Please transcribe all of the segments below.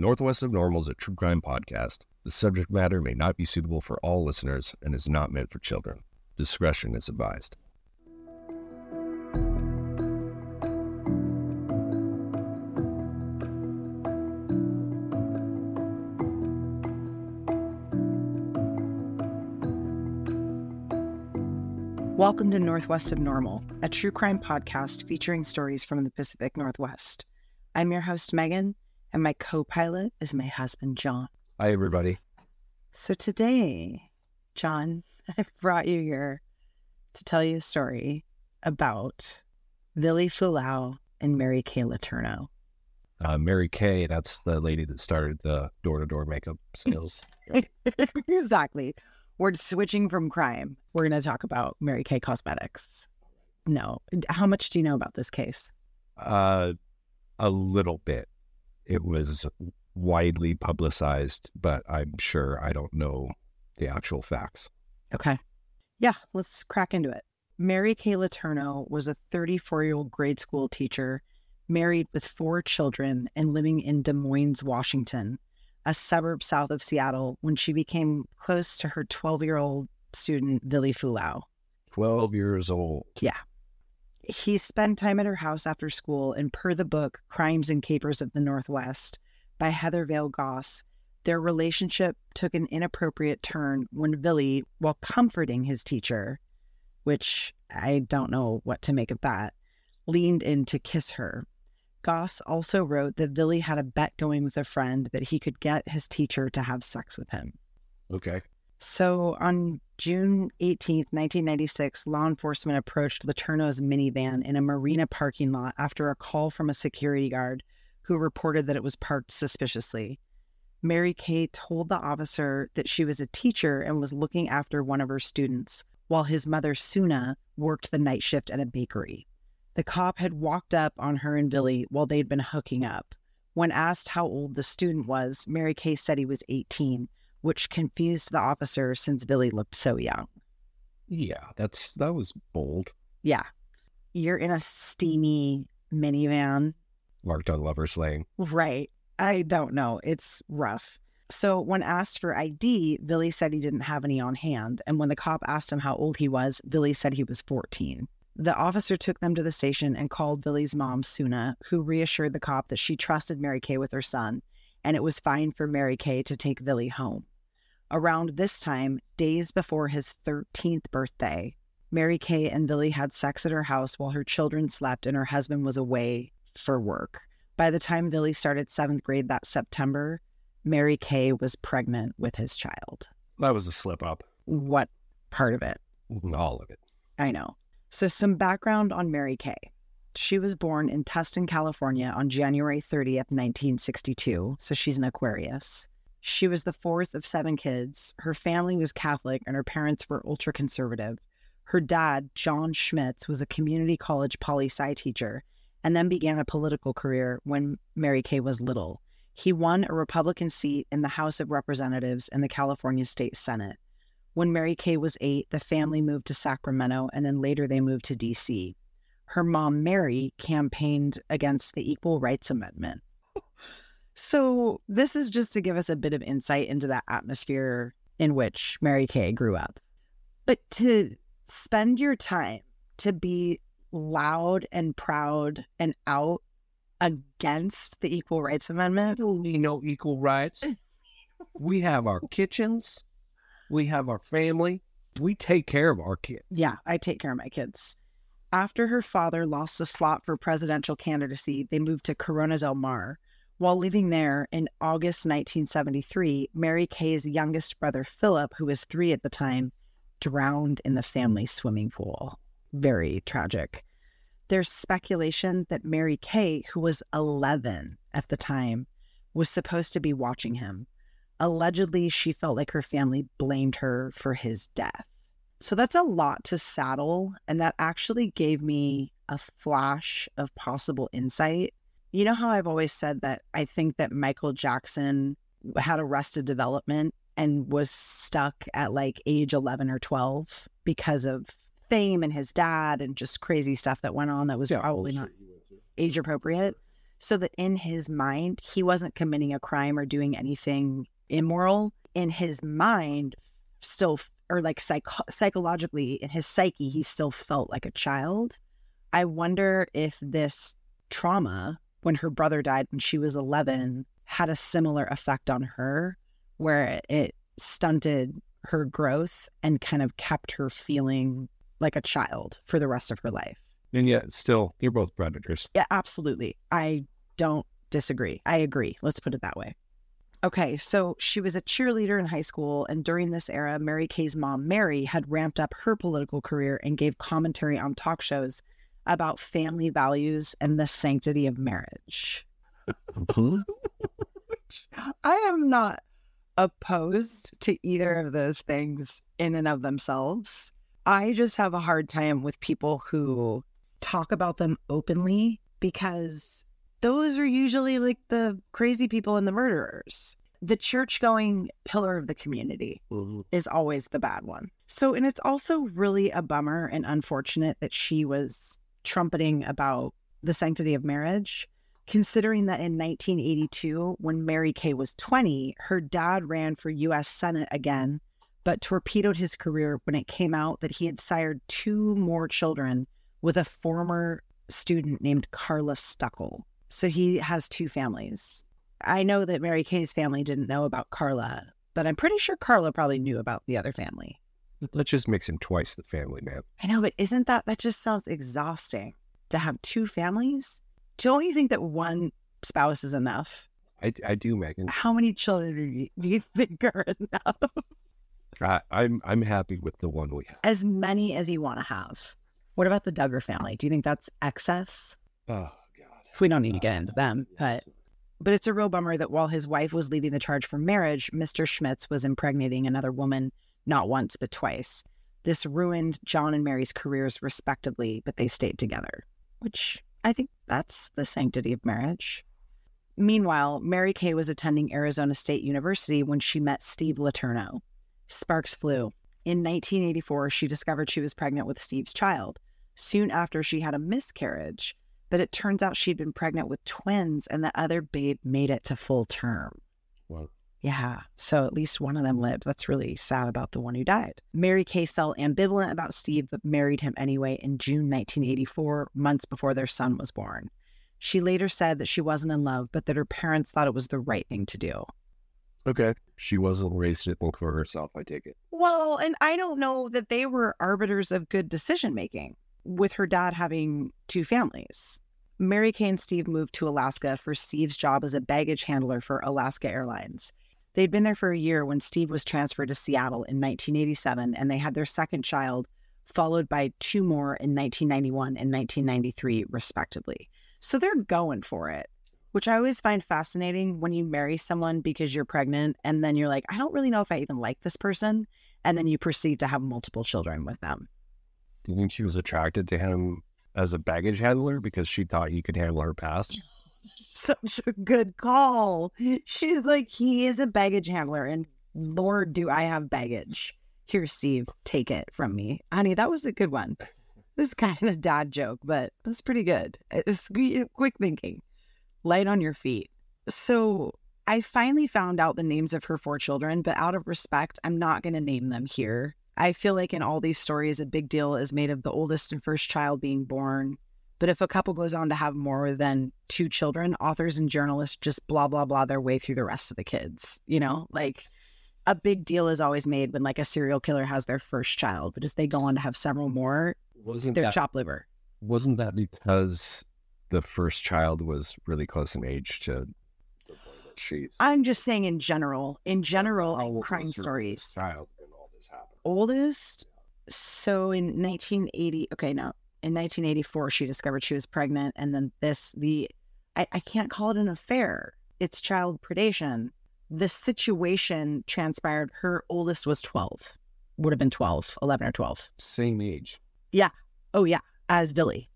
Northwest of Normal is a true crime podcast. The subject matter may not be suitable for all listeners and is not meant for children. Discretion is advised. Welcome to Northwest of Normal, a true crime podcast featuring stories from the Pacific Northwest. I'm your host, Meghan, and my co pilot is my husband, Jon. Hi, everybody. So today, Jon, I've brought you here to tell you a story about Vili Fualaau and Mary Kay Letourneau. Uh, Mary Kay, that's the lady that started the door to door makeup sales. exactly. We're switching from crime. We're going to talk about Mary Kay Cosmetics. No. How much do you know about this case? uh, a little bit. It was widely publicized, but I'm sure I don't know the actual facts. Okay. Yeah, let's crack into it. Mary Kay Letourneau was a 34 year old grade school teacher, married with four children, and living in Des Moines, Washington, a suburb south of Seattle, when she became close to her 12 year old student, Vili Fualaau. 12 years old. Yeah. He spent time at her house after school, and per the book Crimes and Capers of the Northwest by Heather Vale Goss, their relationship took an inappropriate turn when Vili, while comforting his teacher, which I don't know what to make of that, leaned in to kiss her. Goss also wrote that Vili had a bet going with a friend that he could get his teacher to have sex with him. Okay. So on June 18, 1996, law enforcement approached Letourneau's minivan in a marina parking lot after a call from a security guard who reported that it was parked suspiciously. Mary Kay told the officer that she was a teacher and was looking after one of her students, while his mother, Suna, worked the night shift at a bakery. The cop had walked up on her and Vili while they'd been hooking up. When asked how old the student was, Mary Kay said he was 18 which confused the officer since Vili looked so young. Yeah, that's that was bold. Yeah. You're in a steamy minivan. Marked on Lover's Lane. Right. I don't know. It's rough. So, when asked for ID, Vili said he didn't have any on hand. And when the cop asked him how old he was, Vili said he was 14. The officer took them to the station and called Vili's mom, Suna, who reassured the cop that she trusted Mary Kay with her son and it was fine for Mary Kay to take Vili home. Around this time, days before his 13th birthday, Mary Kay and Vili had sex at her house while her children slept and her husband was away for work. By the time Vili started seventh grade that September, Mary Kay was pregnant with his child. That was a slip up. What part of it? All of it. I know. So, some background on Mary Kay. She was born in Tustin, California on January 30th, 1962. So she's an Aquarius. She was the fourth of seven kids. Her family was Catholic and her parents were ultra conservative. Her dad, John Schmitz, was a community college poli sci teacher and then began a political career when Mary Kay was little. He won a Republican seat in the House of Representatives and the California State Senate. When Mary Kay was eight, the family moved to Sacramento and then later they moved to DC her mom, Mary, campaigned against the Equal Rights Amendment. So, this is just to give us a bit of insight into that atmosphere in which Mary Kay grew up. But to spend your time to be loud and proud and out against the Equal Rights Amendment. We need no equal rights. we have our kitchens, we have our family, we take care of our kids. Yeah, I take care of my kids. After her father lost the slot for presidential candidacy, they moved to Corona del Mar. While living there in August 1973, Mary Kay's youngest brother, Philip, who was three at the time, drowned in the family swimming pool. Very tragic. There's speculation that Mary Kay, who was 11 at the time, was supposed to be watching him. Allegedly, she felt like her family blamed her for his death. So that's a lot to saddle. And that actually gave me a flash of possible insight. You know how I've always said that I think that Michael Jackson had arrested development and was stuck at like age 11 or 12 because of fame and his dad and just crazy stuff that went on that was Yeah, probably not bullshit you went through. age appropriate. so that in his mind, he wasn't committing a crime or doing anything immoral. In his mind, still, or like psych- psychologically, in his psyche, he still felt like a child. I wonder if this trauma, when her brother died when she was 11, had a similar effect on her, where it stunted her growth and kind of kept her feeling like a child for the rest of her life. And yet, still, you're both predators. Yeah, absolutely. I don't disagree. I agree. Let's put it that way. Okay, so she was a cheerleader in high school, and during this era, Mary Kay's mom, Mary, had ramped up her political career and gave commentary on talk shows about family values and the sanctity of marriage. I am not opposed to either of those things in and of themselves. I just have a hard time with people who talk about them openly because those are usually like the crazy people and the murderers. The church going pillar of the community Mhm. is always the bad one. So, and it's also really a bummer and unfortunate that she was trumpeting about the sanctity of marriage, considering that in 1982, when Mary Kay was 20, her dad ran for US Senate again, but torpedoed his career when it came out that he had sired two more children with a former student named Carla Stuckle. So he has two families. I know that Mary Kay's family didn't know about Carla, but I'm pretty sure Carla probably knew about the other family. Let's just makes him twice the family man. I know, but isn't that that just sounds exhausting to have two families? Don't you think that one spouse is enough? I, I do, Meghan. How many children do you, do you think are enough? I, I'm I'm happy with the one we have. As many as you want to have. What about the Duggar family? Do you think that's excess? Oh God. We don't need to oh, get into them, but but it's a real bummer that while his wife was leading the charge for marriage, Mr. Schmitz was impregnating another woman not once but twice. This ruined John and Mary's careers respectively, but they stayed together, which I think that's the sanctity of marriage. Meanwhile, Mary Kay was attending Arizona State University when she met Steve Letourneau. Sparks flew. In 1984, she discovered she was pregnant with Steve's child. Soon after, she had a miscarriage, but it turns out she'd been pregnant with twins and the other babe made it to full term. Well, Yeah, so at least one of them lived. That's really sad about the one who died. Mary Kay felt ambivalent about Steve, but married him anyway in June 1984, months before their son was born. She later said that she wasn't in love, but that her parents thought it was the right thing to do. okay. She wasn't raised to think for herself. I take it. Well, and I don't know that they were arbiters of good decision making with her dad having two families. Mary Kay and Steve moved to Alaska for Steve's job as a baggage handler for Alaska Airlines. They'd been there for a year when Steve was transferred to Seattle in 1987, and they had their second child, followed by two more in 1991 and 1993, respectively. So they're going for it which I always find fascinating when you marry someone because you're pregnant and then you're like, I don't really know if I even like this person. And then you proceed to have multiple children with them. Do you think she was attracted to him as a baggage handler because she thought he could handle her past? Such a good call. She's like, he is a baggage handler. And Lord, do I have baggage. Here, Steve, take it from me. Honey, that was a good one. It was kind of a dad joke, but it was pretty good. It's quick thinking. Light on your feet. So I finally found out the names of her four children, but out of respect, I'm not going to name them here. I feel like in all these stories, a big deal is made of the oldest and first child being born. But if a couple goes on to have more than two children, authors and journalists just blah, blah, blah their way through the rest of the kids. You know, like a big deal is always made when like a serial killer has their first child. But if they go on to have several more, Wasn't they're that chopped liver. wasn't that because the first child was really close in age to the boy that she's I'm just saying in general, in general, crime stories. child when all this happened? oldest. So in 1980, okay, no, in 1984, she discovered she was pregnant, and then this, the, I, I can't call it an affair. It's child predation. The situation transpired. Her oldest was 12, would have been 12, 11 or 12. Same age. Yeah. Oh yeah, as Vili.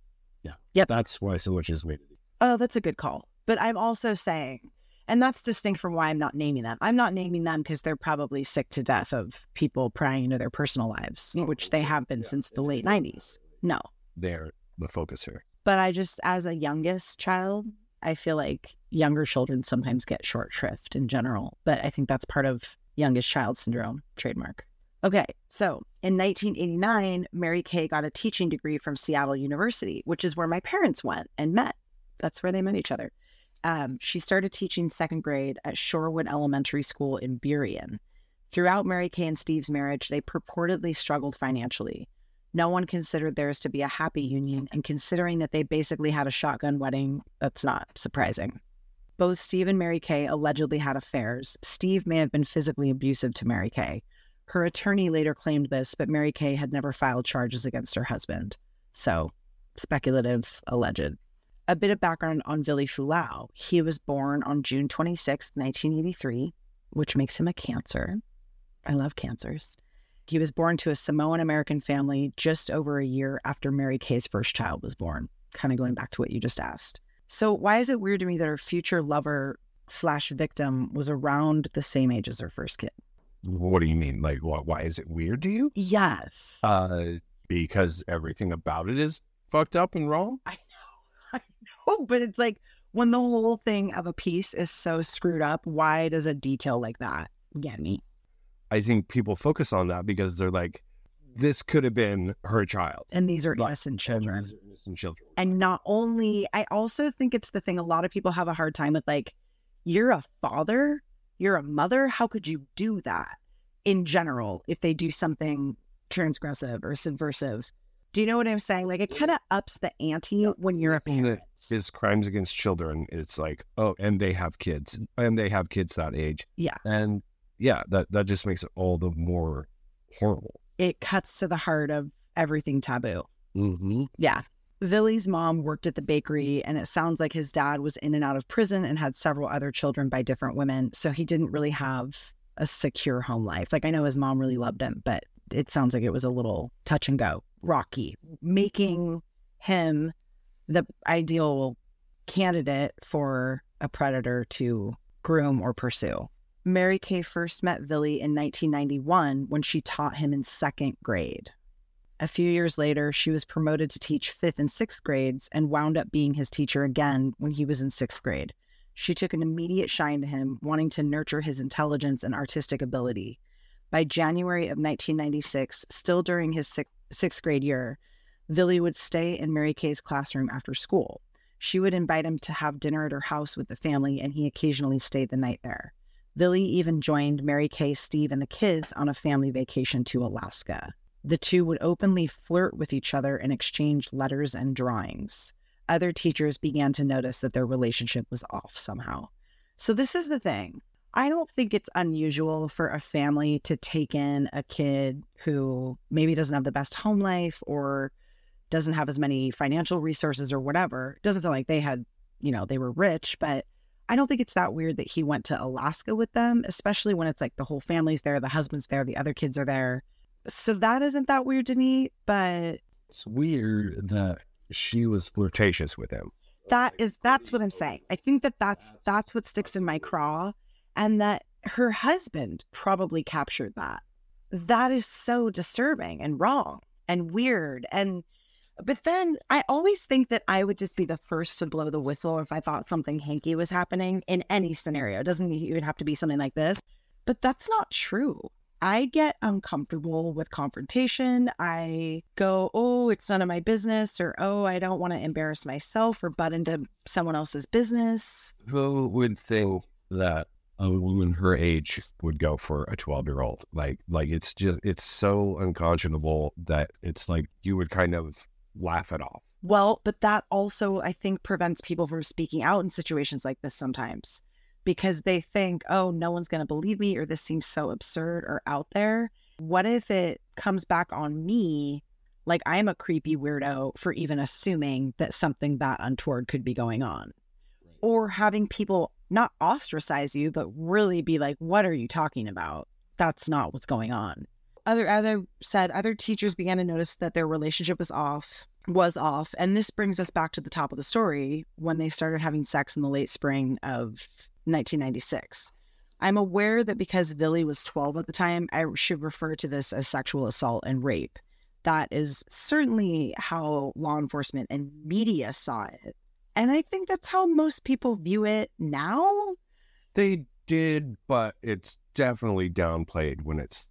Yeah. Yep. That's why so much is made. Oh, that's a good call. But I'm also saying, and that's distinct from why I'm not naming them. I'm not naming them because they're probably sick to death of people prying into their personal lives, No, which they have been yeah, since the late 90s. No. They're the focus here. But I just, as a youngest child, I feel like younger children sometimes get short shrift in general, but I think that's part of youngest child syndrome trademark. Okay, so in 1989, Mary Kay got a teaching degree from Seattle University, which is where my parents went and met. That's where they met each other. Um, she started teaching second grade at Shorewood Elementary School in Burien. Throughout Mary Kay and Steve's marriage, they purportedly struggled financially. No one considered theirs to be a happy union, and considering that they basically had a shotgun wedding, that's not surprising. Both Steve and Mary Kay allegedly had affairs. Steve may have been physically abusive to Mary Kay. Her attorney later claimed this, but Mary Kay had never filed charges against her husband. So, speculative, alleged. A bit of background on Vili Fualaau. He was born on June 26, 1983, which makes him a Cancer. I love cancers. He was born to a Samoan American family just over a year after Mary Kay's first child was born, kind of going back to what you just asked. So, why is it weird to me that her future lover slash victim was around the same age as her first kid? What do you mean? Like, why is it weird to you? Yes. Uh, because everything about it is fucked up and wrong. I know. I know. But it's like when the whole thing of a piece is so screwed up, why does a detail like that get me? I think people focus on that because they're like, this could have been her child. And these are Like, innocent children. These are innocent children. And not only, I also think it's the thing a lot of people have a hard time with like, you're a father, you're a mother. How could you do that in general if they do something transgressive or subversive? Do you know what I'm saying? Like, it kind of ups the ante when you're a parent. is crimes against children. It's like, oh, and they have kids, and they have kids that age. Yeah. And yeah, that that just makes it all the more horrible. It cuts to the heart of everything taboo. Mm-hmm. Yeah. Vili's mom worked at the bakery, and it sounds like his dad was in and out of prison and had several other children by different women. So he didn't really have a secure home life. Like, I know his mom really loved him, but it sounds like it was a little touch and go, rocky, making him the ideal candidate for a predator to groom or pursue. Mary Kay first met Vili in 1991 when she taught him in second grade. A few years later, she was promoted to teach fifth and sixth grades and wound up being his teacher again when he was in sixth grade. She took an immediate shine to him, wanting to nurture his intelligence and artistic ability. By January of 1996, still during his six, sixth grade year, Vili would stay in Mary Kay's classroom after school. She would invite him to have dinner at her house with the family, and he occasionally stayed the night there. Vili even joined Mary Kay, Steve, and the kids on a family vacation to Alaska. The two would openly flirt with each other and exchange letters and drawings. Other teachers began to notice that their relationship was off somehow. So, this is the thing. I don't think it's unusual for a family to take in a kid who maybe doesn't have the best home life or doesn't have as many financial resources or whatever. It doesn't sound like they had, you know, they were rich, but I don't think it's that weird that he went to Alaska with them, especially when it's like the whole family's there, the husband's there, the other kids are there. So that isn't that weird to me, but It's weird that she was flirtatious with him. that is that's what I'm saying. I think that that's that's what sticks in my craw and that her husband probably captured that. That is so disturbing and wrong and weird and but then I always think that I would just be the first to blow the whistle if I thought something hanky was happening in any scenario. It doesn't even have to be something like this, but that's not true. I get uncomfortable with confrontation. I go, oh, it's none of my business, or oh, I don't want to embarrass myself or butt into someone else's business. Who would think that a woman her age would go for a 12 year old? Like, like it's just, it's so unconscionable that it's like you would kind of laugh it off. Well, but that also, I think, prevents people from speaking out in situations like this sometimes because they think, oh, no one's going to believe me, or this seems so absurd or out there. What if it comes back on me like I'm a creepy weirdo for even assuming that something that untoward could be going on? Or having people not ostracize you, but really be like, what are you talking about? That's not what's going on. Other, as I said, other teachers began to notice that their relationship was off, was off. And this brings us back to the top of the story when they started having sex in the late spring of 1996. I'm aware that because Vili was 12 at the time, I should refer to this as sexual assault and rape. That is certainly how law enforcement and media saw it And I think that's how most people view it now. They did, but it's definitely downplayed when it's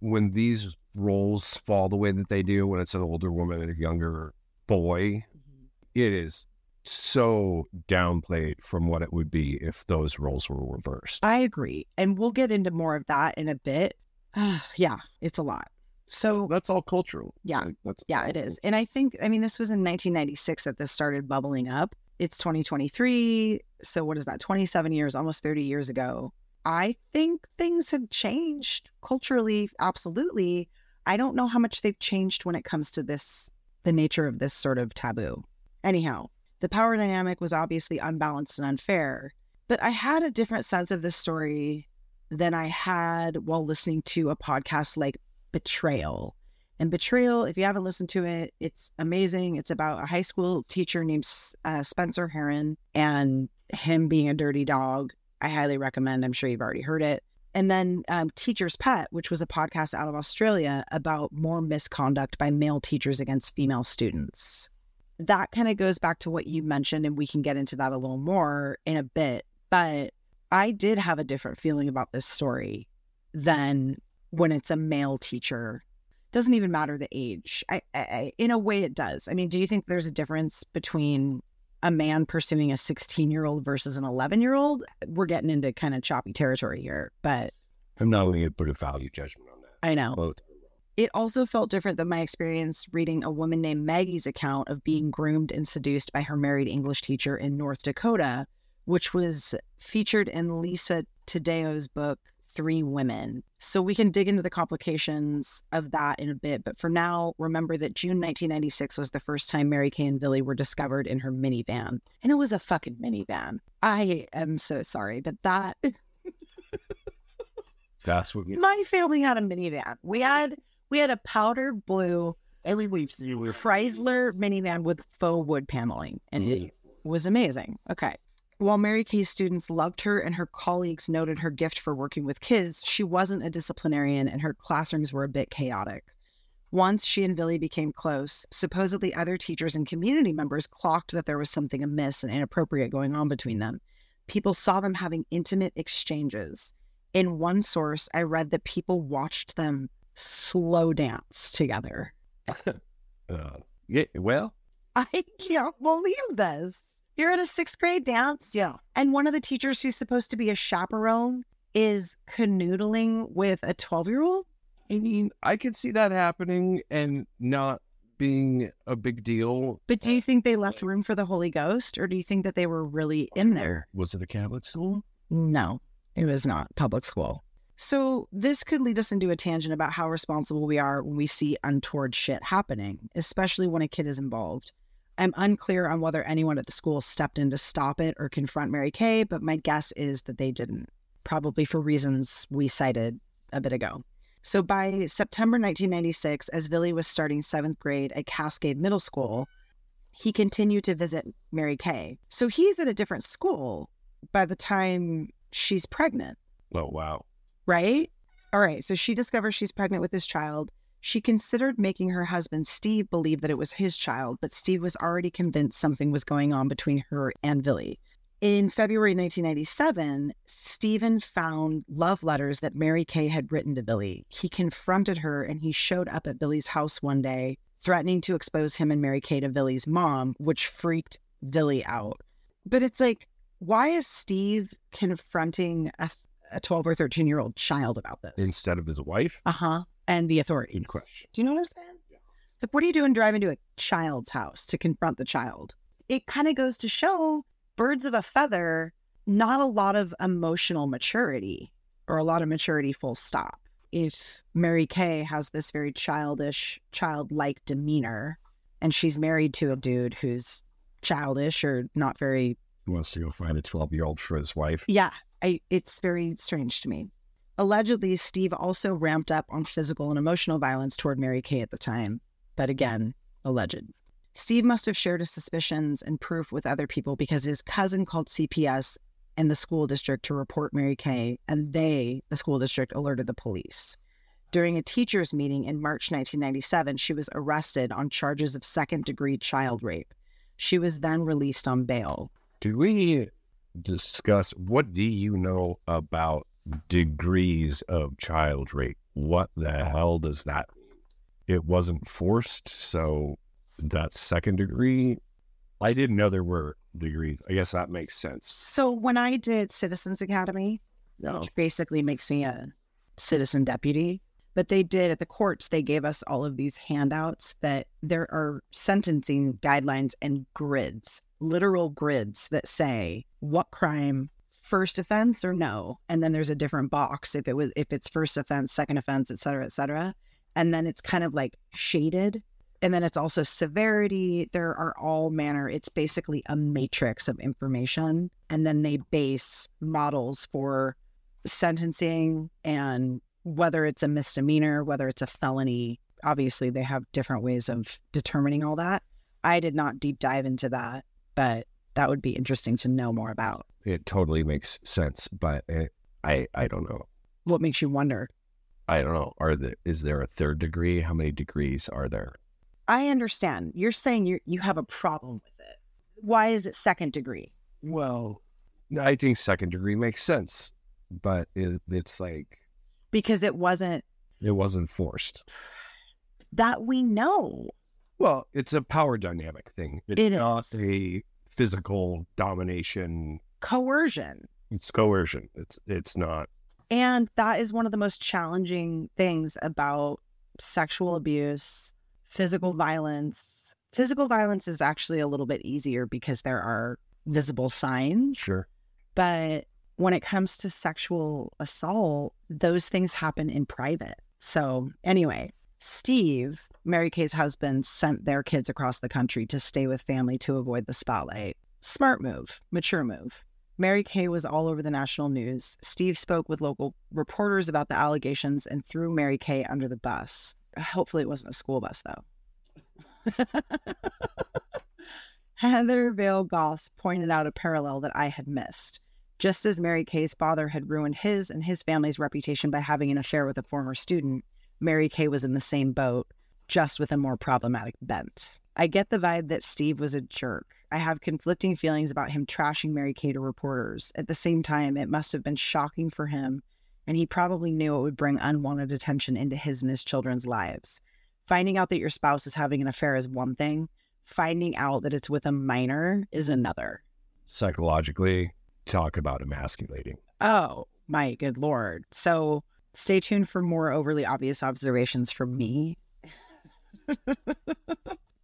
when these roles fall the way that they do when it's an older woman and a younger boy. Mm-hmm. It is so downplayed from what it would be if those roles were reversed. I agree. And we'll get into more of that in a bit. yeah, it's a lot. So that's all cultural. Yeah. That's yeah, all it is. And I think, I mean, this was in 1996 that this started bubbling up. It's 2023. So what is that? 27 years, almost 30 years ago. I think things have changed culturally. Absolutely. I don't know how much they've changed when it comes to this, the nature of this sort of taboo. Anyhow, the power dynamic was obviously unbalanced and unfair, but I had a different sense of this story than I had while listening to a podcast like Betrayal. And Betrayal, if you haven't listened to it, it's amazing. It's about a high school teacher named uh, Spencer Herron and him being a dirty dog. I highly recommend. I'm sure you've already heard it. And then um, Teacher's Pet, which was a podcast out of Australia about more misconduct by male teachers against female students that kind of goes back to what you mentioned, and we can get into that a little more in a bit. But I did have a different feeling about this story than when it's a male teacher. Doesn't even matter the age. I, I, in a way, it does. I mean, do you think there's a difference between a man pursuing a 16 year old versus an 11 year old? We're getting into kind of choppy territory here, but I'm not going to put a value judgment on that. I know. Both it also felt different than my experience reading a woman named Maggie's account of being groomed and seduced by her married English teacher in North Dakota, which was featured in Lisa Taddeo's book, Three Women. So we can dig into the complications of that in a bit. But for now, remember that June 1996 was the first time Mary Kay and Vili were discovered in her minivan. And it was a fucking minivan. I am so sorry, but that. That's what my family had a minivan. We had we had a powder blue everybody's were Chrysler minivan with faux wood paneling, and it mm-hmm. was amazing. Okay. While Mary Kay's students loved her and her colleagues noted her gift for working with kids, she wasn't a disciplinarian and her classrooms were a bit chaotic. Once she and Vili became close, supposedly other teachers and community members clocked that there was something amiss and inappropriate going on between them. People saw them having intimate exchanges. In one source, I read that people watched them slow dance together. uh, yeah, well, I can't believe this. You're at a sixth grade dance. Yeah. And one of the teachers who's supposed to be a chaperone is canoodling with a 12 year old. I mean, I could see that happening and not being a big deal. But do you think they left room for the Holy Ghost or do you think that they were really in there? Was it a Catholic school? No, it was not public school. So, this could lead us into a tangent about how responsible we are when we see untoward shit happening, especially when a kid is involved. I'm unclear on whether anyone at the school stepped in to stop it or confront Mary Kay, but my guess is that they didn't, probably for reasons we cited a bit ago. So, by September 1996, as Vili was starting seventh grade at Cascade Middle School, he continued to visit Mary Kay. So, he's at a different school by the time she's pregnant. Oh, wow right? All right. So she discovers she's pregnant with this child. She considered making her husband, Steve, believe that it was his child, but Steve was already convinced something was going on between her and Vili. In February 1997, Stephen found love letters that Mary Kay had written to Vili. He confronted her and he showed up at Vili's house one day, threatening to expose him and Mary Kay to Vili's mom, which freaked Vili out. But it's like, why is Steve confronting a a 12 or 13 year old child about this instead of his wife. Uh huh. And the authorities. Good question. Do you know what I'm saying? Yeah. Like, what are you doing driving to a child's house to confront the child? It kind of goes to show birds of a feather, not a lot of emotional maturity or a lot of maturity, full stop. If Mary Kay has this very childish, childlike demeanor, and she's married to a dude who's childish or not very. He wants to go find a 12 year old for his wife. Yeah. I, it's very strange to me. Allegedly, Steve also ramped up on physical and emotional violence toward Mary Kay at the time, but again, alleged. Steve must have shared his suspicions and proof with other people because his cousin called CPS and the school district to report Mary Kay, and they, the school district, alerted the police. During a teachers' meeting in March 1997, she was arrested on charges of second degree child rape. She was then released on bail. Do we discuss what do you know about degrees of child rape? What the hell does that mean? It wasn't forced, so that's second degree. I didn't know there were degrees. I guess that makes sense. So when I did Citizens Academy, No. which basically makes me a citizen deputy. But they did at the courts, they gave us all of these handouts that there are sentencing guidelines and grids, literal grids that say what crime, first offense or no. And then there's a different box if it was if it's first offense, second offense, et cetera, et cetera. And then it's kind of like shaded. And then it's also severity. There are all manner. It's basically a matrix of information. And then they base models for sentencing and whether it's a misdemeanor, whether it's a felony. Obviously, they have different ways of determining all that. I did not deep dive into that, but that would be interesting to know more about. It totally makes sense, but it, I I don't know. What makes you wonder? I don't know. Are the is there a third degree? How many degrees are there? I understand. You're saying you you have a problem with it. Why is it second degree? Well, I think second degree makes sense, but it, it's like Because it wasn't it wasn't forced. that we know. Well, it's a power dynamic thing. It's It not is. a physical domination. Coercion. It's coercion. It's it's not. And that is one of the most challenging things about sexual abuse, physical violence. Physical violence is actually a little bit easier because there are visible signs. Sure. But when it comes to sexual assault, those things happen in private. So, anyway, Steve, Mary Kay's husband, sent their kids across the country to stay with family to avoid the spotlight. Smart move, mature move. Mary Kay was all over the national news. Steve spoke with local reporters about the allegations and threw Mary Kay under the bus. Hopefully, it wasn't a school bus, though. Heather Vale Goss pointed out a parallel that I had missed. Just as Mary Kay's father had ruined his and his family's reputation by having an affair with a former student, Mary Kay was in the same boat, just with a more problematic bent. I get the vibe that Steve was a jerk. I have conflicting feelings about him trashing Mary Kay to reporters. At the same time, it must have been shocking for him, and he probably knew it would bring unwanted attention into his and his children's lives. Finding out that your spouse is having an affair is one thing, finding out that it's with a minor is another. Psychologically, talk about emasculating. Oh, my good lord. So stay tuned for more overly obvious observations from me.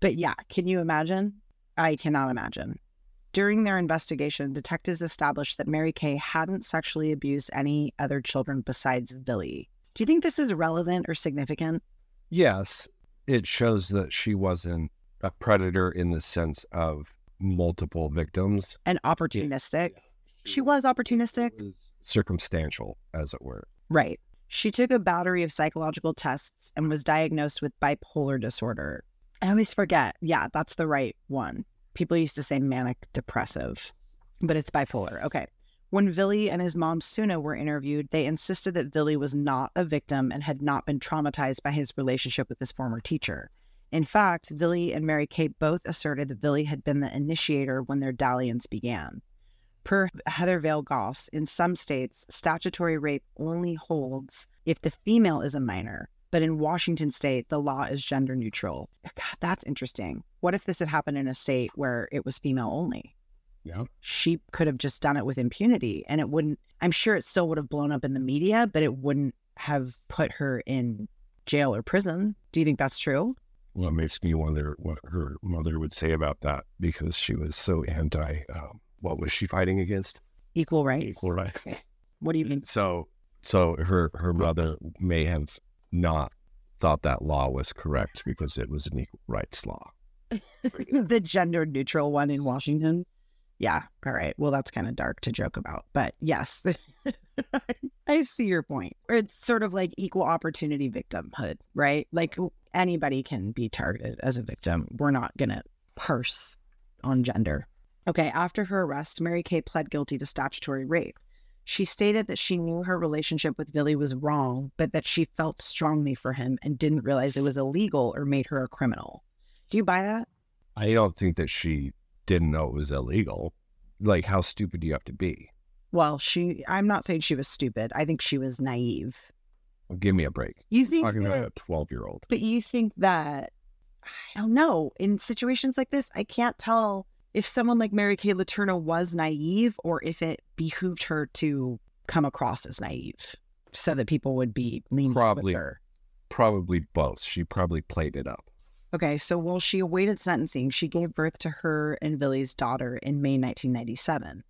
but yeah, can you imagine? I cannot imagine. During their investigation, detectives established that Mary Kay hadn't sexually abused any other children besides Vili. Do you think this is relevant or significant? Yes, it shows that she wasn't a predator in the sense of multiple victims. And opportunistic? She was opportunistic? Was circumstantial, as it were. Right. She took a battery of psychological tests and was diagnosed with bipolar disorder. I always forget. Yeah, that's the right one. People used to say manic depressive, but it's bipolar. Okay. When Vili and his mom Suna were interviewed, they insisted that Vili was not a victim and had not been traumatized by his relationship with his former teacher. In fact, Vili and Mary Kate both asserted that Vili had been the initiator when their dalliance began. Per Heather Vale Goss, in some states, statutory rape only holds if the female is a minor, but in Washington state, the law is gender neutral. God, that's interesting. What if this had happened in a state where it was female only? Yeah. She could have just done it with impunity and it wouldn't, I'm sure it still would have blown up in the media, but it wouldn't have put her in jail or prison. Do you think that's true? Well, it makes me wonder what her mother would say about that because she was so anti. Um, what was she fighting against? Equal rights. Equal rights. What do you mean? So, so her her mother may have not thought that law was correct because it was an equal rights law. the gender neutral one in Washington. Yeah. All right. Well, that's kind of dark to joke about, but yes, I see your point. It's sort of like equal opportunity victimhood, right? Like anybody can be targeted as a victim. We're not going to parse on gender. Okay. After her arrest, Mary Kay pled guilty to statutory rape. She stated that she knew her relationship with Vili was wrong, but that she felt strongly for him and didn't realize it was illegal or made her a criminal. Do you buy that? I don't think that she didn't know it was illegal. Like, how stupid do you have to be? Well, she, I'm not saying she was stupid. I think she was naive. Well, give me a break. You think, Talking that, about a 12 year old. but you think that, I don't know. In situations like this, I can't tell if someone like Mary Kay Letourneau was naive or if it behooved her to come across as naive so that people would be leaning Probably. with her. Probably both. She probably played it up. Okay, so while she awaited sentencing, she gave birth to her and Vili's daughter in May 1997.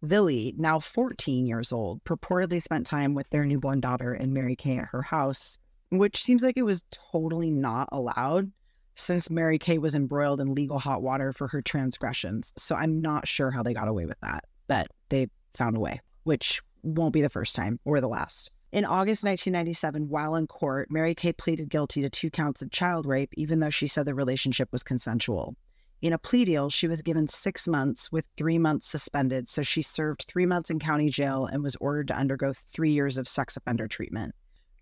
Vili, now 14 years old, purportedly spent time with their newborn daughter and Mary Kay at her house, which seems like it was totally not allowed since Mary Kay was embroiled in legal hot water for her transgressions. So I'm not sure how they got away with that, but they found a way, which won't be the first time or the last. In August 1997, while in court, Mary Kay pleaded guilty to two counts of child rape, even though she said the relationship was consensual. In a plea deal, she was given six months with three months suspended, so she served three months in county jail and was ordered to undergo three years of sex offender treatment.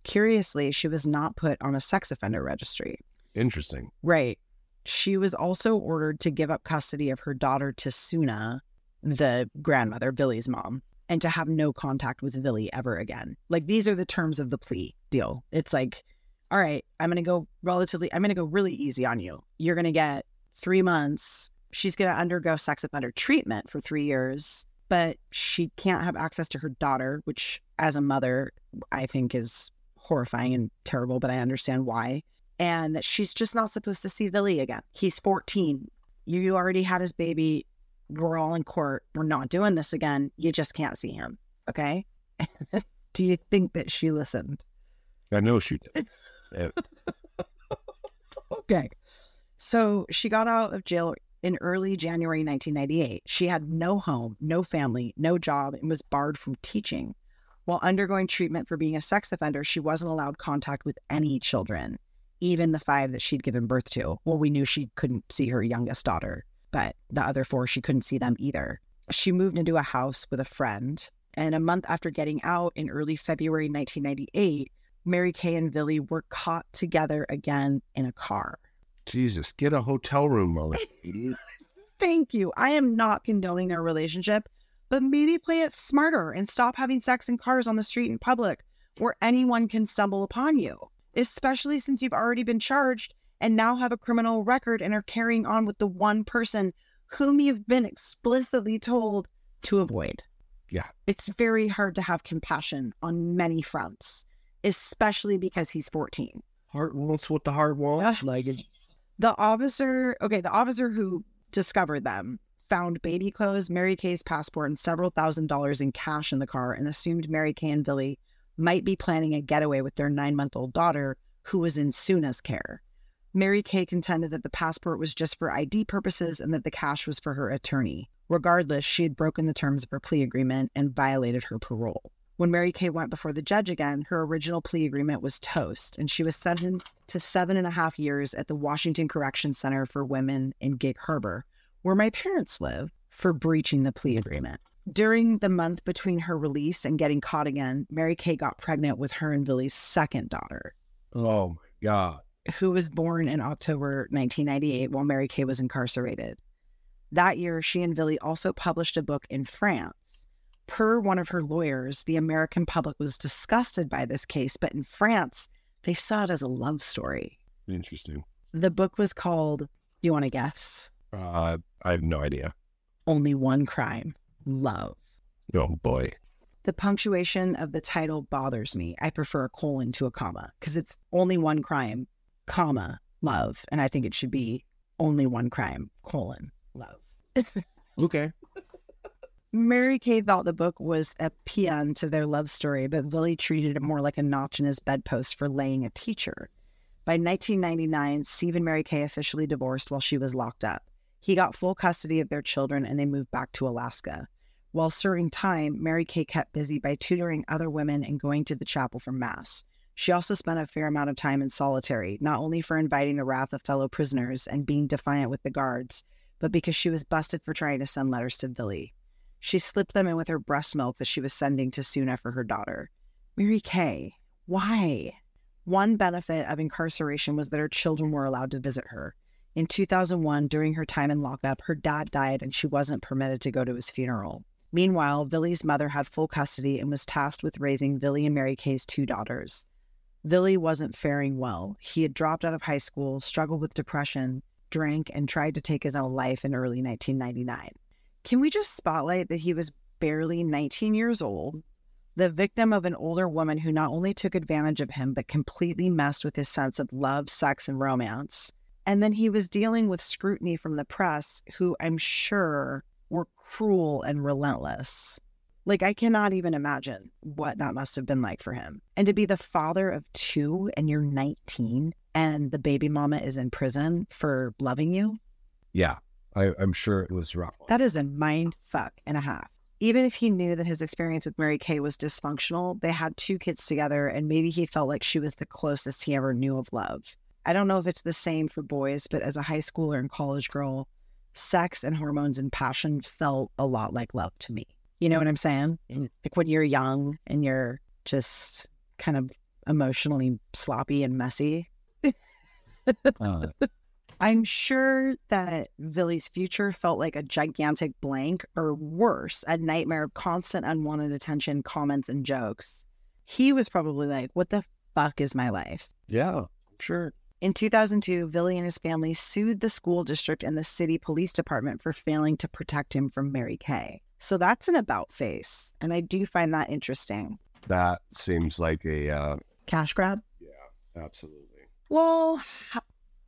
Curiously, she was not put on a sex offender registry. Interesting. Right. She was also ordered to give up custody of her daughter to Suna, the grandmother, Vili's mom, and to have no contact with Vili ever again. Like these are the terms of the plea deal. It's like, all right, I'm going to go relatively, I'm going to go really easy on you. You're going to get three months. She's going to undergo sex offender treatment for three years, but she can't have access to her daughter, which as a mother, I think is horrifying and terrible, but I understand why and that she's just not supposed to see Vili again. He's 14. You already had his baby. We're all in court. We're not doing this again. You just can't see him. Okay. Do you think that she listened? I know she did. Okay. So she got out of jail in early January 1998. She had no home, no family, no job, and was barred from teaching. While undergoing treatment for being a sex offender, she wasn't allowed contact with any children even the five that she'd given birth to. Well, we knew she couldn't see her youngest daughter, but the other four, she couldn't see them either. She moved into a house with a friend, and a month after getting out in early February 1998, Mary Kay and Vili were caught together again in a car. Jesus, get a hotel room, Molly. Thank you. I am not condoning their relationship, but maybe play it smarter and stop having sex in cars on the street in public where anyone can stumble upon you especially since you've already been charged and now have a criminal record and are carrying on with the one person whom you've been explicitly told to avoid. Yeah. It's very hard to have compassion on many fronts, especially because he's 14. Heart wants what the heart wants. Like it. The officer, okay, the officer who discovered them found baby clothes, Mary Kay's passport, and several thousand dollars in cash in the car and assumed Mary Kay and Vili might be planning a getaway with their nine month old daughter, who was in Suna's care. Mary Kay contended that the passport was just for ID purposes and that the cash was for her attorney. Regardless, she had broken the terms of her plea agreement and violated her parole. When Mary Kay went before the judge again, her original plea agreement was toast, and she was sentenced to seven and a half years at the Washington Correction Center for Women in Gig Harbor, where my parents live, for breaching the plea agreement. During the month between her release and getting caught again, Mary Kay got pregnant with her and Vili's second daughter, Oh my God. who was born in October 1998 while Mary Kay was incarcerated. That year, she and Vili also published a book in France. Per one of her lawyers, the American public was disgusted by this case, but in France, they saw it as a love story. Interesting. The book was called, you want to guess? Uh, I have no idea. Only One Crime Love. Oh boy. The punctuation of the title bothers me. I prefer a colon to a comma because it's only one crime, comma, love. And I think it should be only one crime, colon, love. Okay. Mary Kay thought the book was a paean to their love story, but Vili treated it more like a notch in his bedpost for laying a teacher. By 1999, Steve and Mary Kay officially divorced while she was locked up. He got full custody of their children and they moved back to Alaska. While serving time, Mary Kay kept busy by tutoring other women and going to the chapel for Mass. She also spent a fair amount of time in solitary, not only for inviting the wrath of fellow prisoners and being defiant with the guards, but because she was busted for trying to send letters to Vili. She slipped them in with her breast milk that she was sending to Suna for her daughter. Mary Kay, why? One benefit of incarceration was that her children were allowed to visit her. In 2001, during her time in lockup, her dad died and she wasn't permitted to go to his funeral. Meanwhile, Vili's mother had full custody and was tasked with raising Vili and Mary Kay's two daughters. Vili wasn't faring well. He had dropped out of high school, struggled with depression, drank, and tried to take his own life in early 1999. Can we just spotlight that he was barely 19 years old, the victim of an older woman who not only took advantage of him, but completely messed with his sense of love, sex, and romance? And then he was dealing with scrutiny from the press, who I'm sure were cruel and relentless. Like, I cannot even imagine what that must have been like for him. And to be the father of two and you're 19 and the baby mama is in prison for loving you. Yeah, I, I'm sure it was rough. That is a mind fuck and a half. Even if he knew that his experience with Mary Kay was dysfunctional, they had two kids together, and maybe he felt like she was the closest he ever knew of love. I don't know if it's the same for boys, but as a high schooler and college girl, sex and hormones and passion felt a lot like love to me. You know what I'm saying? Like when you're young and you're just kind of emotionally sloppy and messy. Uh, I'm sure that Vili's future felt like a gigantic blank, or worse, a nightmare of constant unwanted attention, comments, and jokes. He was probably like, What the fuck is my life? yeah, sure. In 2002, Vili and his family sued the school district and the city police department for failing to protect him from Mary Kay. So that's an about face. And I do find that interesting. That seems like a uh, Cash grab? yeah, absolutely. Well,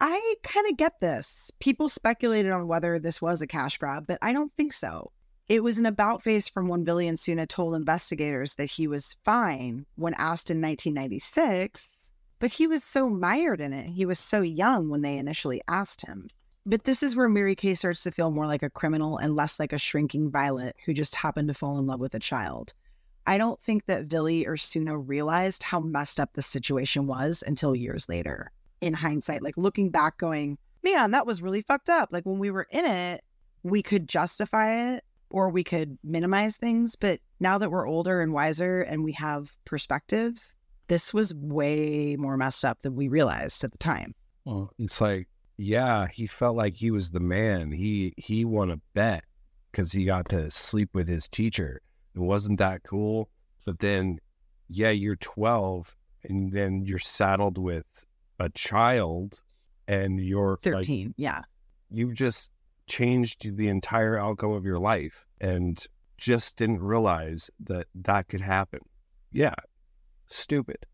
I kind of get this. People speculated on whether this was a cash grab, but I don't think so. It was an about face from when Billy and Soona told investigators that he was fine when asked in 1996, but he was so mired in it. He was so young when they initially asked him. But this is where Mary Kay starts to feel more like a criminal and less like a shrinking violet who just happened to fall in love with a child. I don't think that Billy or Soona realized how messed up the situation was until years later. In hindsight, like looking back, going, man, that was really fucked up. Like when we were in it, we could justify it or we could minimize things. But now that we're older and wiser and we have perspective, this was way more messed up than we realized at the time. Well, it's like, yeah, he felt like he was the man. He he won a bet because he got to sleep with his teacher. It wasn't that cool. But then, yeah, you're 12, and then you're saddled with a child, and you're like, 13. yeah. you've just changed the entire outcome of your life, and just didn't realize that that could happen. Yeah, stupid.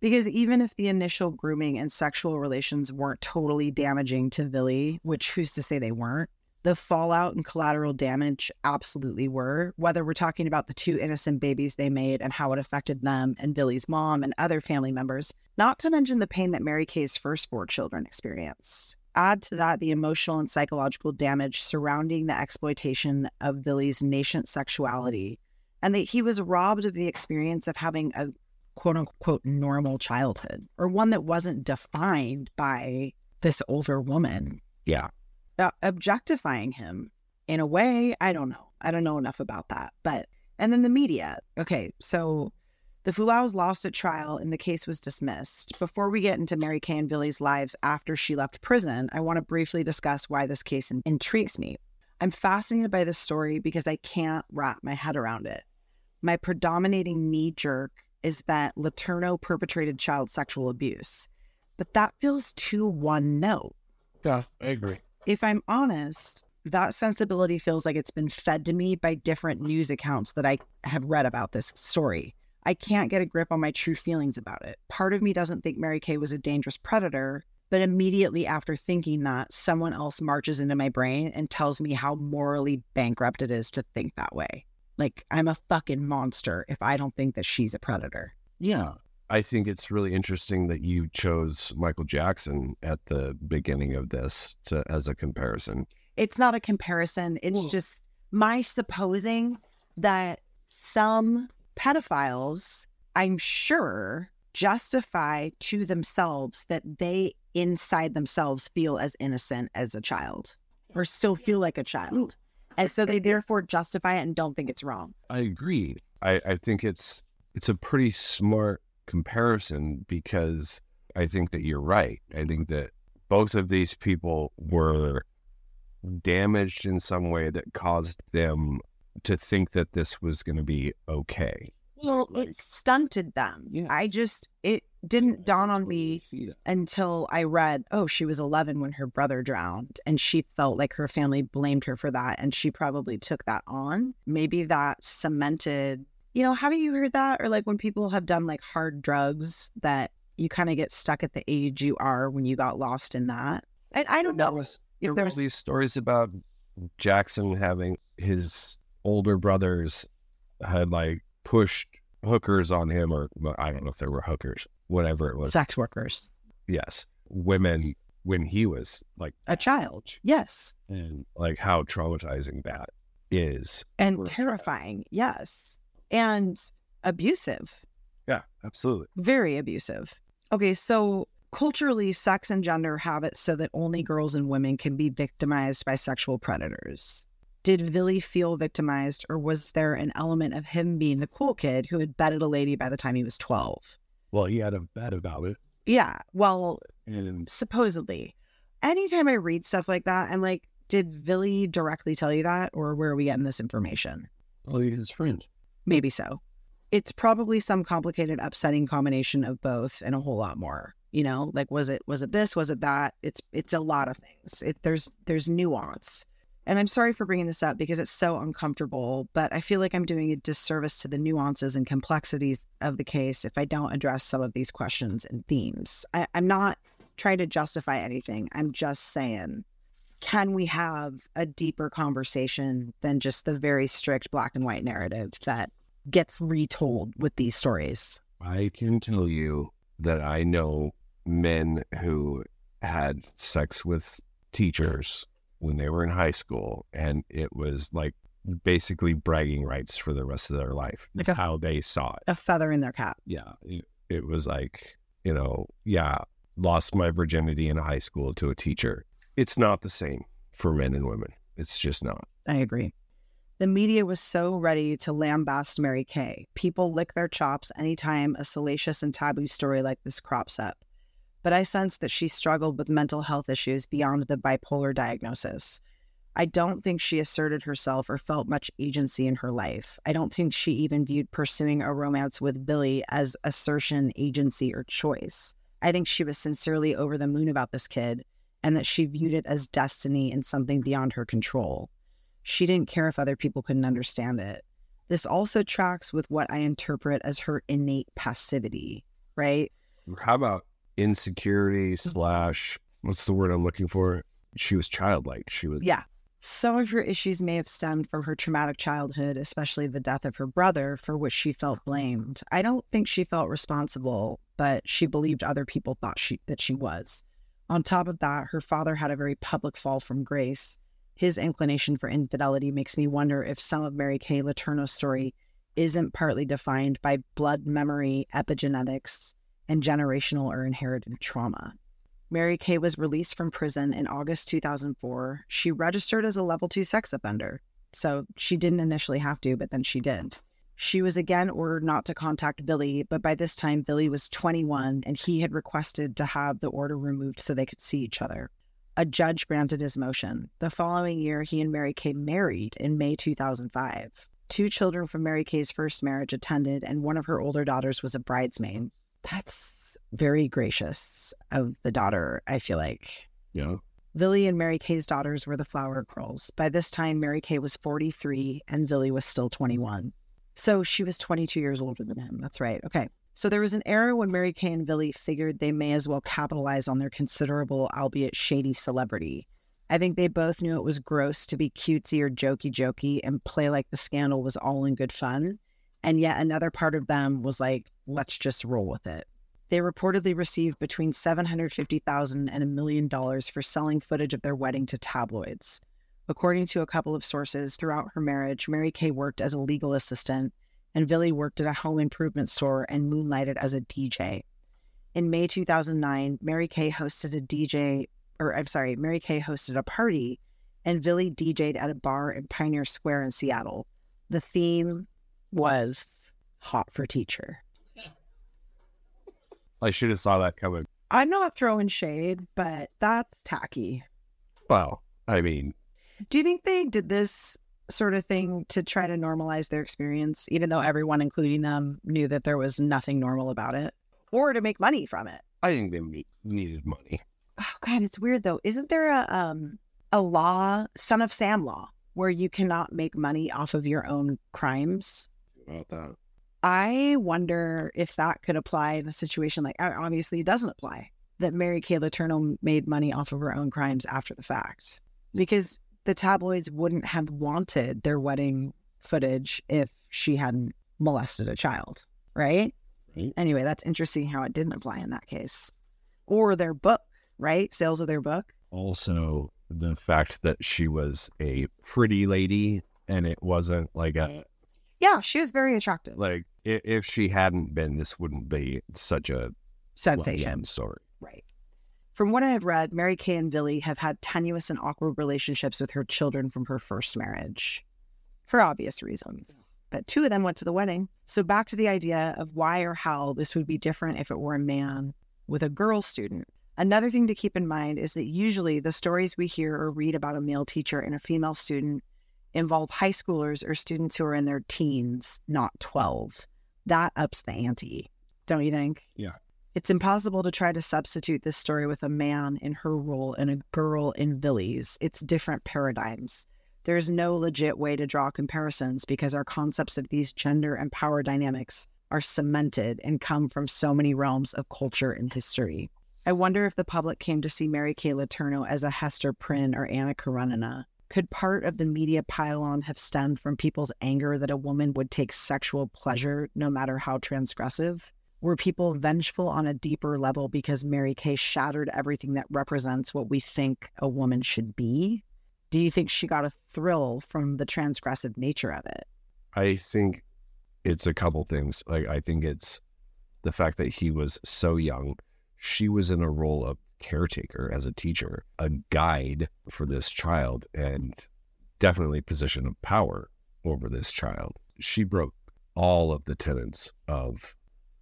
Because even if the initial grooming and sexual relations weren't totally damaging to Vili, which who's to say they weren't, the fallout and collateral damage absolutely were, whether we're talking about the two innocent babies they made and how it affected them and Billy's mom and other family members, not to mention the pain that Mary Kay's first four children experienced. Add to that the emotional and psychological damage surrounding the exploitation of Billy's nascent sexuality, and that he was robbed of the experience of having a quote unquote normal childhood or one that wasn't defined by this older woman Yeah. uh, objectifying him in a way i don't know i don't know enough about that but and then the media okay so the Fualaaus lost at trial and the case was dismissed. Before we get into Mary Kay and Vili's lives after she left prison, I want to briefly discuss why this case in- intrigues me. I'm fascinated by this story because I can't wrap my head around it. My predominating knee jerk is that Letourneau perpetrated child sexual abuse, but that feels too one note Yeah, I agree. if I'm honest, that sensibility feels like it's been fed to me by different news accounts that I have read about this story. I can't get a grip on my true feelings about it. Part of me doesn't think Mary Kay was a dangerous predator, but immediately after thinking that, someone else marches into my brain and tells me how morally bankrupt it is to think that way. Like, I'm a fucking monster if I don't think that she's a predator. Yeah. I think it's really interesting that you chose Michael Jackson at the beginning of this to, as a comparison. it's not a comparison. It's Well- just my supposing that some pedophiles, I'm sure, justify to themselves that they inside themselves feel as innocent as a child or still feel like a child. And so they therefore justify it and don't think it's wrong. I agree. I, I think it's it's a pretty smart comparison because I think that you're right. I think that both of these people were damaged in some way that caused them to think that this was going to be okay. Well, it stunted them. Yeah. I just, it didn't dawn on me until I read, oh, she was 11 when her brother drowned, and she felt like her family blamed her for that, and she probably took that on. Maybe that cemented, you know, haven't you heard that? Or like when people have done like hard drugs that you kind of get stuck at the age you are when you got lost in that. And I don't That know was there were there's these stories about Jackson having his older brothers had like pushed hookers on him, or well, I don't know if there were hookers, whatever it was. sex workers, yes, women when he was like, a child. Yes. and like how traumatizing that is. And For a child. terrifying. Yes. And abusive. Yeah, absolutely. very abusive. Okay, so culturally, sex and gender have it so that only girls and women can be victimized by sexual predators. Did Vili feel victimized, or was there an element of him being the cool kid who had bedded a lady by the time he was 12? Well, he had a bet about it, Yeah, well, and supposedly. Anytime I read stuff like that, I'm like, did Vili directly tell you that, or where are we getting this information? he's his friend. Maybe so. It's probably some complicated, upsetting combination of both and a whole lot more. You know, like was it was it this, was it that? It's it's a lot of things. It, there's there's nuance. And I'm sorry for bringing this up because it's so uncomfortable, but I feel like I'm doing a disservice to the nuances and complexities of the case if I don't address some of these questions and themes. I, I'm not trying to justify anything. I'm just saying, can we have a deeper conversation than just the very strict black and white narrative that gets retold with these stories? I can tell you that I know men who had sex with teachers when they were in high school, and it was like basically bragging rights for the rest of their life. Like a- how they saw it. A feather in their cap. Yeah, it, it was like you know, yeah, lost my virginity in high school to a teacher. It's not the same for men and women. It's just not. I agree. The media was so ready to lambast Mary Kay. People lick their chops anytime a salacious and taboo story like this crops up. But I sensed that she struggled with mental health issues beyond the bipolar diagnosis. I don't think she asserted herself or felt much agency in her life. I don't think she even viewed pursuing a romance with Billy as assertion, agency, or choice. I think she was sincerely over the moon about this kid and that she viewed it as destiny and something beyond her control. She didn't care if other people couldn't understand it. This also tracks with what I interpret as her innate passivity, right? How about insecurity slash what's the word I'm looking for? She was childlike. She was Yeah. Some of her issues may have stemmed from her traumatic childhood, especially the death of her brother, for which she felt blamed. I don't think she felt responsible, but she believed other people thought she that she was. On top of that, her father had a very public fall from grace. His inclination for infidelity makes me wonder if some of Mary Kay Letourneau's story isn't partly defined by blood memory, epigenetics, and generational or inherited trauma. Mary Kay was released from prison in August 2004. She registered as a level two sex offender. So she didn't initially have to, but then she did. She was again ordered not to contact Billy, but by this time, Billy was 21 and he had requested to have the order removed so they could see each other. A judge granted his motion. The following year, he and Mary Kay married in May 2005. Two children from Mary Kay's first marriage attended, and one of her older daughters was a bridesmaid. That's very gracious of the daughter, I feel like. Yeah. Vili and Mary Kay's daughters were the flower girls. By this time, Mary Kay was 43 and Vili was still 21. So she was 22 years older than him. That's right. Okay. So there was an era when Mary Kay and Vili figured they may as well capitalize on their considerable, albeit shady celebrity. I think they both knew it was gross to be cutesy or jokey jokey and play like the scandal was all in good fun. And yet another part of them was like, let's just roll with it. They reportedly received between 750,000 and a million dollars for selling footage of their wedding to tabloids. According to a couple of sources, throughout her marriage, Mary Kay worked as a legal assistant and Vili worked at a home improvement store and moonlighted as a DJ. In May 2009, Mary Kay hosted a DJ, or I'm sorry, Mary Kay hosted a party and Vili DJ'd at a bar in Pioneer Square in Seattle. The theme was hot for teacher. I should have saw that coming. I'm not throwing shade, but that's tacky. Well, I mean, Do you think they did this sort of thing to try to normalize their experience, even though everyone, including them, knew that there was nothing normal about it, or to make money from it? I think they needed money. Oh God, it's weird though. Isn't there a um a law, son of Sam law, where you cannot make money off of your own crimes? About that. I wonder if that could apply in a situation like obviously it doesn't apply that Mary Kay Letourneau made money off of her own crimes after the fact because the tabloids wouldn't have wanted their wedding footage if she hadn't molested a child, right? Right. Anyway, that's interesting how it didn't apply in that case. Or their book, right? Sales of their book. Also, the fact that she was a pretty lady and it wasn't like a Yeah, she was very attractive. like i- if she hadn't been, this wouldn't be such a Sensation. well-known story. Right. From what I have read, Mary Kay and Billy have had tenuous and awkward relationships with her children from her first marriage for obvious reasons. But two of them went to the wedding. So back to the idea of why or how this would be different if it were a man with a girl student. Another thing to keep in mind is that usually the stories we hear or read about a male teacher and a female student involve high schoolers or students who are in their teens, not 12. That ups the ante, don't you think? Yeah. It's impossible to try to substitute this story with a man in her role and a girl in Billy's. It's different paradigms. There's no legit way to draw comparisons because our concepts of these gender and power dynamics are cemented and come from so many realms of culture and history. I wonder if the public came to see Mary Kay Letourneau as a Hester Prynne or Anna Karenina. Could part of the media pylon have stemmed from people's anger that a woman would take sexual pleasure no matter how transgressive? Were people vengeful on a deeper level because Mary Kay shattered everything that represents what we think a woman should be? Do you think she got a thrill from the transgressive nature of it? I think it's a couple things. Like I think it's the fact that he was so young. She was in a role of caretaker as a teacher, a guide for this child, and definitely position of power over this child. She broke all of the tenets of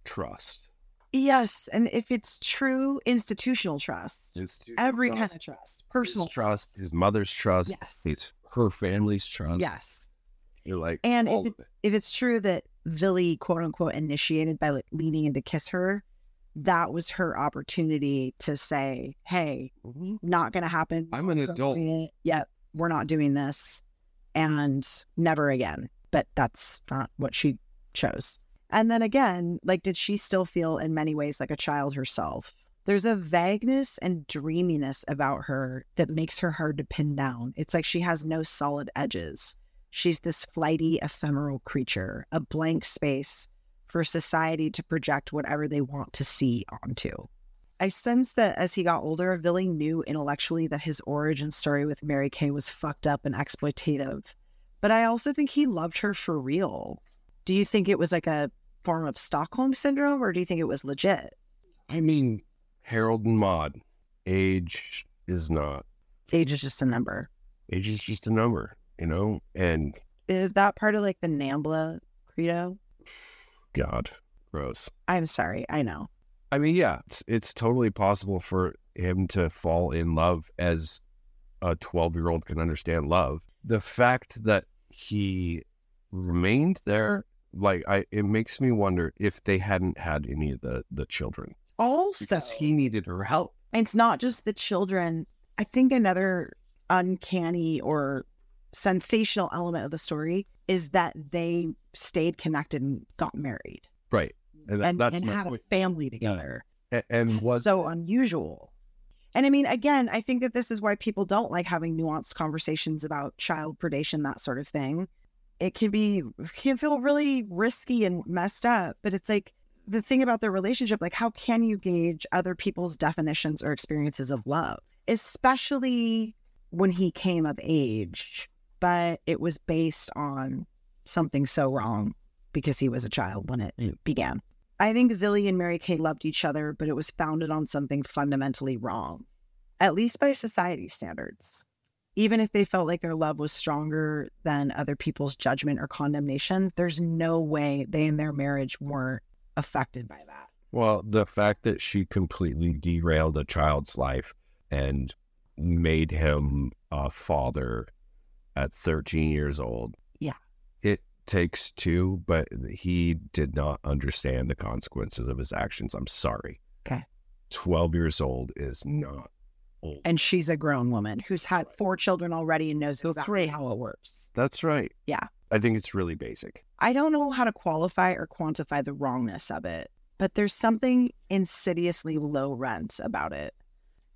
trust. Yes. And if it's true institutional trust, every kind of trust, personal His trust, his mother's trust, Yes. it's her family's trust. Yes. You're like And if of it. If it's true that Vili, quote unquote, initiated by like leaning in to kiss her, that was her opportunity to say, hey, Mhm. not going to happen. I'm an adult. Yep, we're not doing this, and never again. But that's not what she chose. And then again, like, did she still feel in many ways like a child herself? There's a vagueness and dreaminess about her that makes her hard to pin down. It's like she has no solid edges. She's this flighty, ephemeral creature, a blank space for society to project whatever they want to see onto. I sense that as he got older, Billy knew intellectually that his origin story with Mary Kay was fucked up and exploitative. But I also think he loved her for real. Do you think it was like a form of Stockholm syndrome or do you think it was legit? I mean, Harold and Maude, age is not. Age is just a number. Age is just a number, you know? And Is that part of like the NAMBLA credo? God, gross. I'm sorry. I know. I mean, yeah, it's, it's totally possible for him to fall in love as a 12 year old can understand love. The fact that he remained there, like, I, it makes me wonder if they hadn't had any of the, the children Also, because he needed her help. it's not just the children. I think another uncanny or sensational element of the story is that they stayed connected and got married Right. And, that, and, that's and had a family together. And That's was so unusual. And I mean, again, I think that this is why people don't like having nuanced conversations about child predation, that sort of thing. It can be, can feel really risky and messed up, but it's like the thing about their relationship, like, how can you gauge other people's definitions or experiences of love, especially when he came of age, but it was based on something so wrong because he was a child when it began. I think Vili and Mary Kay loved each other, but it was founded on something fundamentally wrong, at least by society standards. Even if they felt like their love was stronger than other people's judgment or condemnation, there's no way they and their marriage weren't affected by that. Well, the fact that she completely derailed a child's life and made him a father at 13 years old. Yeah. It takes two, but he did not understand the consequences of his actions. I'm sorry. Okay. 12 years old is not old. And she's a grown woman who's had four children already and knows That's exactly how it works. That's right. Yeah. I think it's really basic. I don't know how to qualify or quantify the wrongness of it, but there's something insidiously low rent about it.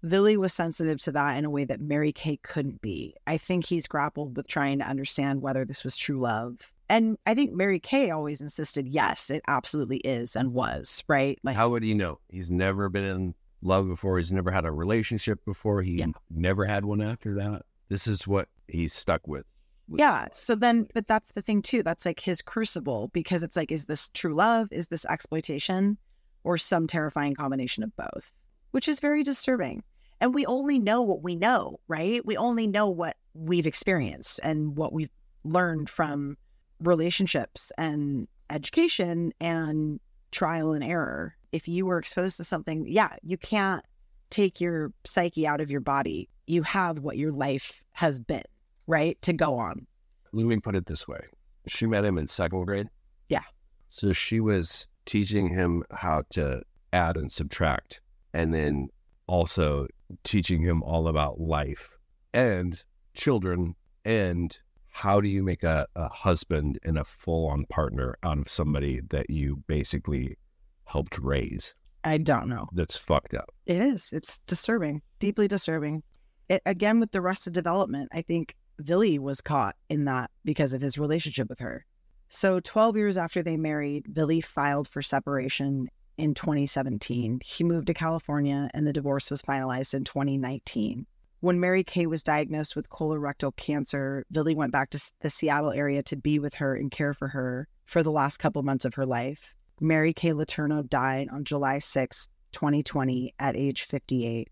Vili was sensitive to that in a way that Mary Kay couldn't be. I think he's grappled with trying to understand whether this was true love. And I think Mary Kay always insisted, yes, it absolutely is and was, right? Like How would he know? He's never been in love before. He's never had a relationship before. He Yeah. never had one after that. This is what he's stuck with. with Yeah. So then, but that's the thing too. That's like his crucible because it's like, is this true love? Is this exploitation? Or some terrifying combination of both, which is very disturbing. And we only know what we know, right? We only know what we've experienced and what we've learned from relationships and education and trial and error. If you were exposed to something, yeah, you can't take your psyche out of your body. You have what your life has been right? To go on. Let me put it this way. She met him in second grade. Yeah. So she was teaching him how to add and subtract, and then also teaching him all about life and children and how do you make a, a husband and a full on partner out of somebody that you basically helped raise. I don't know. That's fucked up. It is. It's disturbing, deeply disturbing. It, again, with the rest of Development, I think Vili was caught in that because of his relationship with her. So, 12 years after they married, Vili filed for separation in 2017. He moved to California and the divorce was finalized in 2019. When Mary Kay was diagnosed with colorectal cancer, Vili went back to the Seattle area to be with her and care for her for the last couple months of her life. Mary Kay Letourneau died on July 6, 2020, at age 58.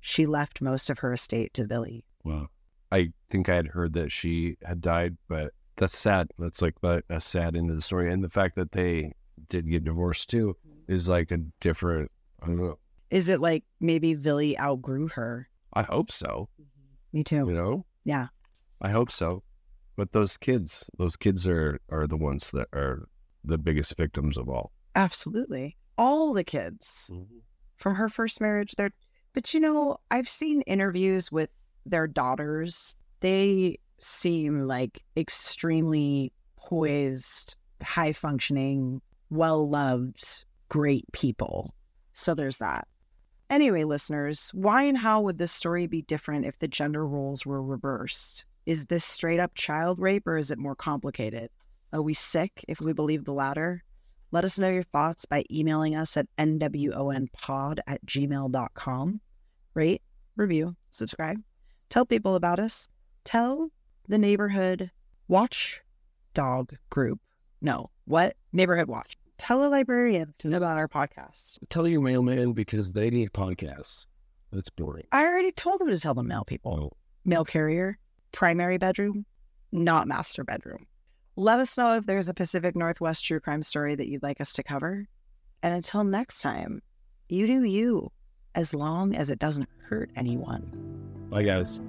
She left most of her estate to Billy. Wow. I think I had heard that she had died, but that's sad. That's like a sad end of the story. And the fact that they did get divorced too is like a different, I don't know. Is it like maybe Vili outgrew her? I hope so. Mm-hmm. Me too. You know? Yeah. I hope so. But those kids, those kids are, are the ones that are the biggest victims of all. Absolutely. All the kids mm-hmm. from her first marriage, they're, but you know, I've seen interviews with their daughters. They seem like extremely poised, high functioning, well loved, great people. So there's that. Anyway, listeners, why and how would this story be different if the gender roles were reversed? Is this straight up child rape or is it more complicated? Are we sick if we believe the latter? Let us know your thoughts by emailing us at nwonpod at gmail.com. Rate, review, subscribe, tell people about us, tell the neighborhood watch dog group. No, what? Neighborhood watch. Tell a librarian about our podcast. Tell your mailman because they need podcasts. That's boring. I already told them to tell the mail people. Oh, Mail carrier, primary bedroom, not master bedroom. Let us know if there's a Pacific Northwest true crime story that you'd like us to cover. And until next time, you do you, as long as it doesn't hurt anyone. bye, guys.